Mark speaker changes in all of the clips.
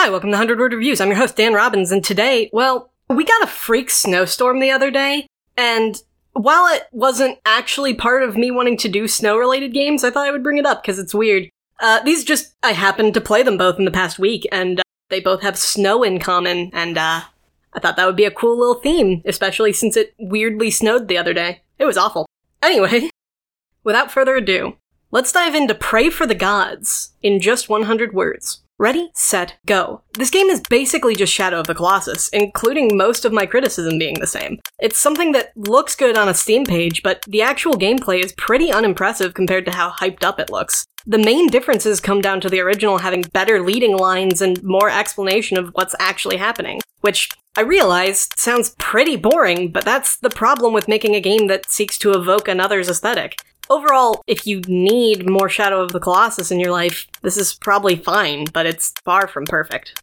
Speaker 1: Hi, welcome to 100 Word Reviews. I'm your host, Dan Robbins, and today, well, we got a freak snowstorm the other day, and while it wasn't actually part of me wanting to do snow related games, I thought I would bring it up because it's weird. Uh, these just, I happened to play them both in the past week, and uh, they both have snow in common, and uh, I thought that would be a cool little theme, especially since it weirdly snowed the other day. It was awful. Anyway, without further ado, let's dive into Praey for the Gods in just 100 words. Ready, set, go. This game is basically just Shadow of the Colossus, including most of my criticism being the same. It's something that looks good on a Steam page, but the actual gameplay is pretty unimpressive compared to how hyped up it looks. The main differences come down to the original having better leading lines and more explanation of what's actually happening, which I realize sounds pretty boring, but that's the problem with making a game that seeks to evoke another's aesthetic. Overall, if you need more Shadow of the Colossus in your life, this is probably fine, but it's far from perfect.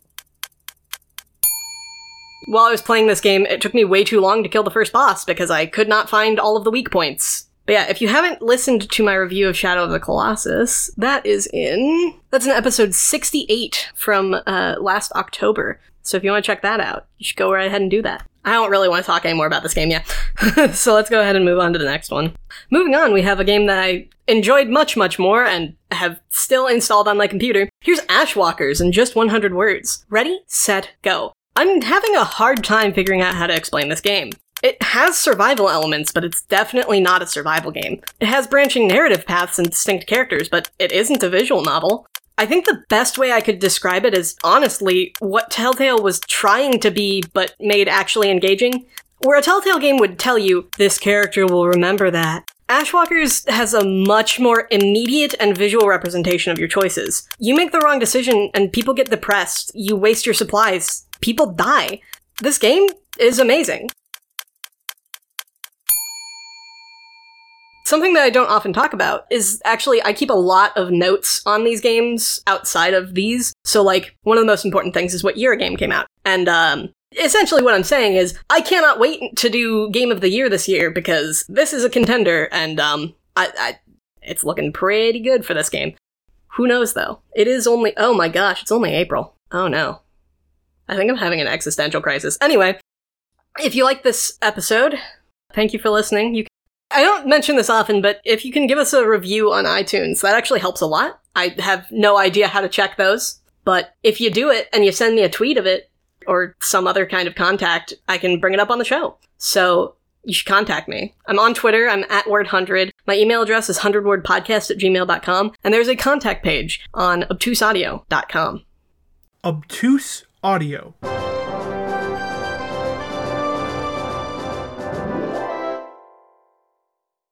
Speaker 1: While I was playing this game, it took me way too long to kill the first boss because I could not find all of the weak points. But yeah, if you haven't listened to my review of Shadow of the Colossus, that is in. That's in episode 68 from uh, last October. So if you want to check that out, you should go right ahead and do that. I don't really want to talk anymore about this game yet. so let's go ahead and move on to the next one. Moving on, we have a game that I enjoyed much, much more and have still installed on my computer. Here's Ashwalkers in just 100 words. Ready, set, go. I'm having a hard time figuring out how to explain this game. It has survival elements, but it's definitely not a survival game. It has branching narrative paths and distinct characters, but it isn't a visual novel. I think the best way I could describe it is honestly what Telltale was trying to be, but made actually engaging. Where a Telltale game would tell you, this character will remember that. Ashwalkers has a much more immediate and visual representation of your choices. You make the wrong decision and people get depressed, you waste your supplies, people die. This game is amazing. Something that I don't often talk about is actually I keep a lot of notes on these games outside of these. So like one of the most important things is what year a game came out. And um essentially what I'm saying is I cannot wait to do game of the year this year because this is a contender and um I, I it's looking pretty good for this game. Who knows though? It is only oh my gosh, it's only April. Oh no. I think I'm having an existential crisis. Anyway, if you like this episode, thank you for listening. You I don't mention this often, but if you can give us a review on iTunes, that actually helps a lot. I have no idea how to check those, but if you do it and you send me a tweet of it or some other kind of contact, I can bring it up on the show. So you should contact me. I'm on Twitter. I'm at word100. My email address is 100wordpodcast at gmail.com. And there's a contact page on obtuseaudio.com.
Speaker 2: Obtuse Audio.